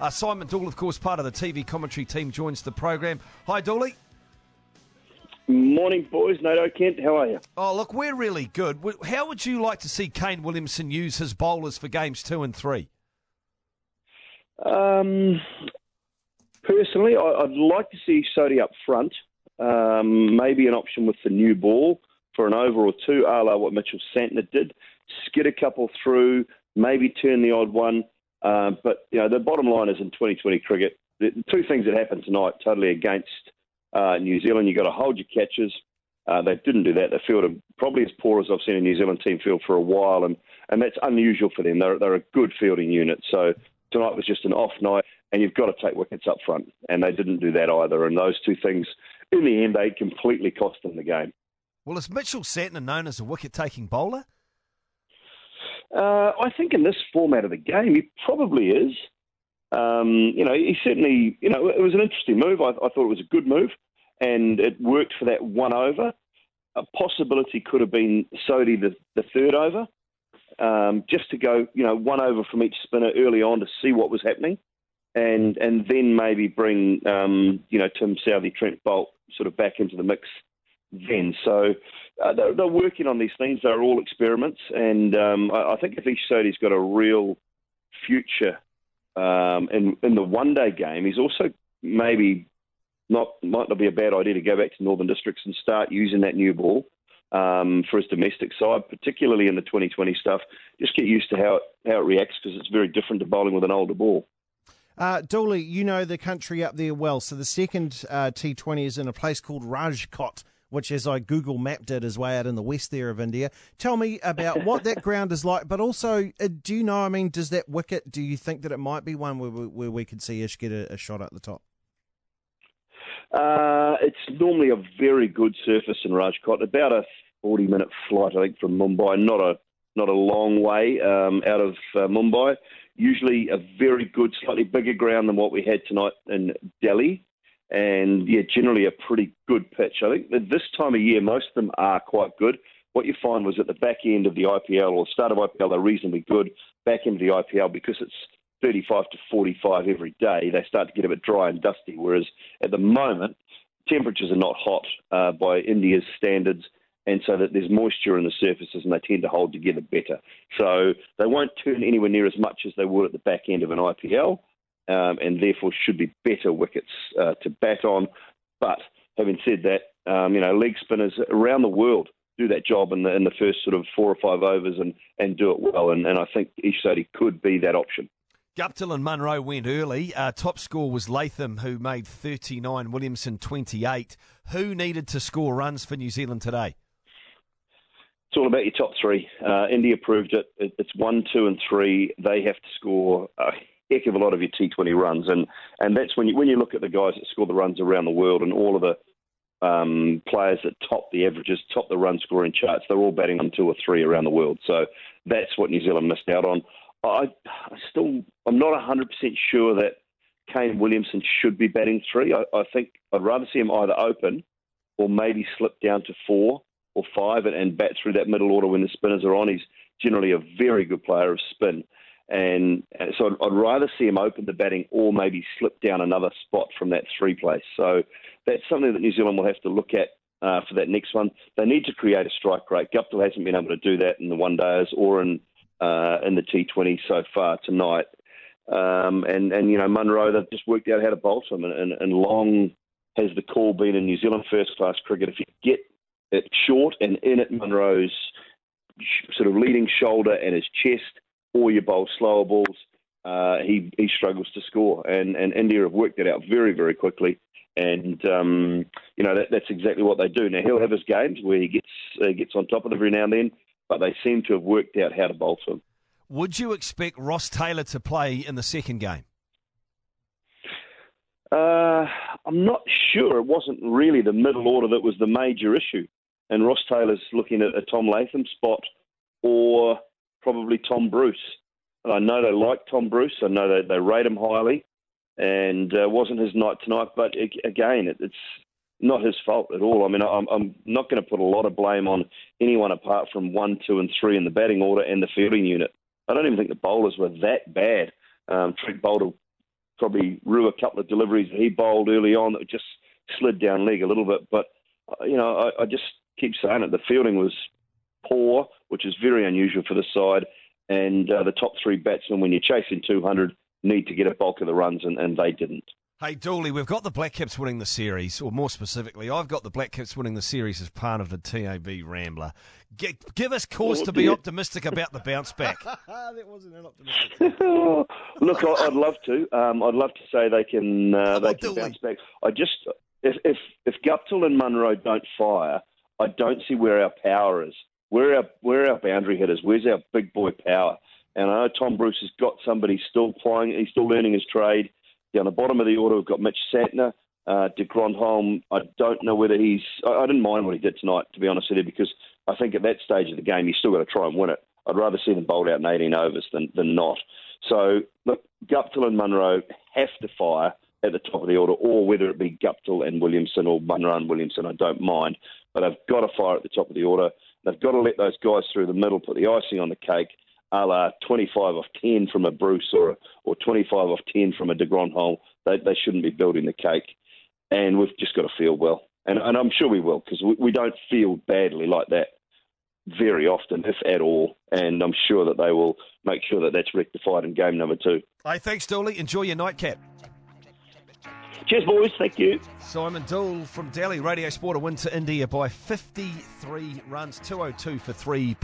Uh, Simon Doull, of course, part of the TV commentary team, joins the program. Hi, Dooley. Morning, boys. Nato Kent, how are you? Oh, look, we're really good. How would you like to see Kane Williamson use his bowlers for games two and three? Um, personally, I, would like to see Sodhi up front. Um, maybe an option with the new ball for an over or two, a la what Mitchell Santner did. Skid a couple through, maybe turn the odd one. Uh, but you know, the bottom line is in 2020 cricket, the two things that happened tonight totally against uh, New Zealand. You've got to hold your catches. Uh, they didn't do that. They fielded probably as poor as I've seen a New Zealand team field for a while, and, and that's unusual for them. They're, they're a good fielding unit. So tonight was just an off night, and you've got to take wickets up front, and they didn't do that either. And those two things, in the end, they completely cost them the game. Well, is Mitchell Santner known as a wicket-taking bowler? Uh, I think in this format of the game, he probably is. Um, you know, he certainly, you know, it was an interesting move. I, I, thought it was a good move, and it worked for that one over. A possibility could have been Sodhi the, the third over, um, just to go, you know, one over from each spinner early on to see what was happening, and and then maybe bring, um, you know, Tim Southee, Trent Boult sort of back into the mix then. So uh, they're, they're, working on these things. They're all experiments, and um, I, I, think Avish Sodhi's got a real future um, in in the one day game. He's also maybe not might not be a bad idea to go back to Northern Districts and start using that new ball. Um, for his domestic side, particularly in the 2020 stuff, just get used to how it, how it reacts because it's very different to bowling with an older ball. Uh, Dooley, you know the country up there well. So the second uh, T20 is in a place called Rajkot which as I Google mapped it is way out in the west there of India. Tell me about what that ground is like, but also, uh, do you know, I mean, does that wicket, do you think that it might be one where, where we could see Ish get a, a shot at the top? Uh, it's normally a very good surface in Rajkot, about a 40 minute flight, I think, from Mumbai, not a not a long way um, out of uh, Mumbai. Usually a very good, slightly bigger ground than what we had tonight in Delhi and yeah, generally a pretty good pitch. I think that this time of year, most of them are quite good. What you find was at the back end of the IPL or start of IPL, they're reasonably good. Back end of the IPL, because it's 35 to 45 every day, they start to get a bit dry and dusty. Whereas at the moment, temperatures are not hot uh, by India's standards, and so that there's moisture in the surfaces and they tend to hold together better. So they won't turn anywhere near as much as they would at the back end of an IPL um, and therefore should be better wickets uh, to bat on. But having said that, um, you know, leg spinners around the world do that job in the in the first sort of four or five overs and, and do it well. And, and I think Ish Sodhi could be that option. Guptill and Munro went early. Uh, top score was Latham, who made 39, Williamson 28. Who needed to score runs for New Zealand today? It's all about your top three. Uh, India proved it. It's one, two, and three. They have to score a heck of a lot of your T20 runs, and and that's when you when you look at the guys that score the runs around the world and all of the um, players that top the averages, top the run scoring charts, they're all batting on two or three around the world. So that's what New Zealand missed out on. I, I still, I'm not 100% sure that Kane Williamson should be batting three. I, I think I'd rather see him either open or maybe slip down to four or five and, and bat through that middle order when the spinners are on. He's generally a very good player of spin. And, so I'd, I'd, rather see him open the batting or maybe slip down another spot from that three place. So that's something that New Zealand will have to look at uh, for that next one. They need to create a strike rate. Guptill hasn't been able to do that in the one days or in uh, in the T20 so far tonight. Um, and and you know Munro, they've just worked out how to bolt him. And, and, and long has the call been in New Zealand first class cricket. If you get it short and in at Munro's sort of leading shoulder and his chest, or you bowl slower balls, uh, he he struggles to score. And and India have worked that out very very quickly. And um, you know that, that's exactly what they do. Now he'll have his games where he gets uh, gets on top of it every now and then, but they seem to have worked out how to bowl to him. Would you expect Ross Taylor to play in the second game? Uh, I'm not sure. It wasn't really the middle order that was the major issue. And Ross Taylor's looking at a Tom Latham spot or probably Tom Bruce. And I know they like Tom Bruce. I know they, they rate him highly. And uh, wasn't his night tonight. But again, it, it's not his fault at all. I mean, I'm, I'm not going to put a lot of blame on anyone apart from one, two, and three in the batting order and the fielding unit. I don't even think the bowlers were that bad. Um, Trent Boult probably rue a couple of deliveries that he bowled early on that just slid down leg a little bit. But uh, you know, I, I just keep saying it. The fielding was poor, which is very unusual for the side. And uh, the top three batsmen, when you're chasing 200, need to get a bulk of the runs, and, and they didn't. Hey, Dooley, we've got the Black Caps winning the series, or more specifically, I've got the Black Caps winning the series as part of the TAB Rambler. G- give us cause to be optimistic about the bounce back. that wasn't an optimistic. Look, I, would love to. Um, I'd love to say they can uh, they can bounce back. I just if if if Guptill and Munro don't fire, I don't see where our power is. Where are our where are our boundary hitters? Where's our big boy power? And I know Tom Bruce has got somebody still playing. He's still learning his trade. Down the bottom of the order, we've got Mitch Santner, uh, de Grandhomme. I don't know whether he's. I, I didn't mind what he did tonight, to be honest with you, because I think at that stage of the game, he's still got to try and win it. I'd rather see them bowled out in 18 overs than, than not. So, look, Guptill and Munro have to fire at the top of the order, or whether it be Guptill and Williamson or Munro and Williamson, I don't mind. But they've got to fire at the top of the order. They've got to let those guys through the middle, put the icing on the cake, a la 25 off 10 from a Bruce or, or 25 off 10 from a de Grandhomme. They, they shouldn't be building the cake. And we've just got to feel well. And, and I'm sure we will, because we, we don't feel badly like that very often, if at all. And I'm sure that they will make sure that that's rectified in game number two. Hey, thanks, Dooley. Enjoy your nightcap. Cheers, boys. Thank you. Simon Doull from Delhi Radio Sport a win to India by 53 runs, 202 for three.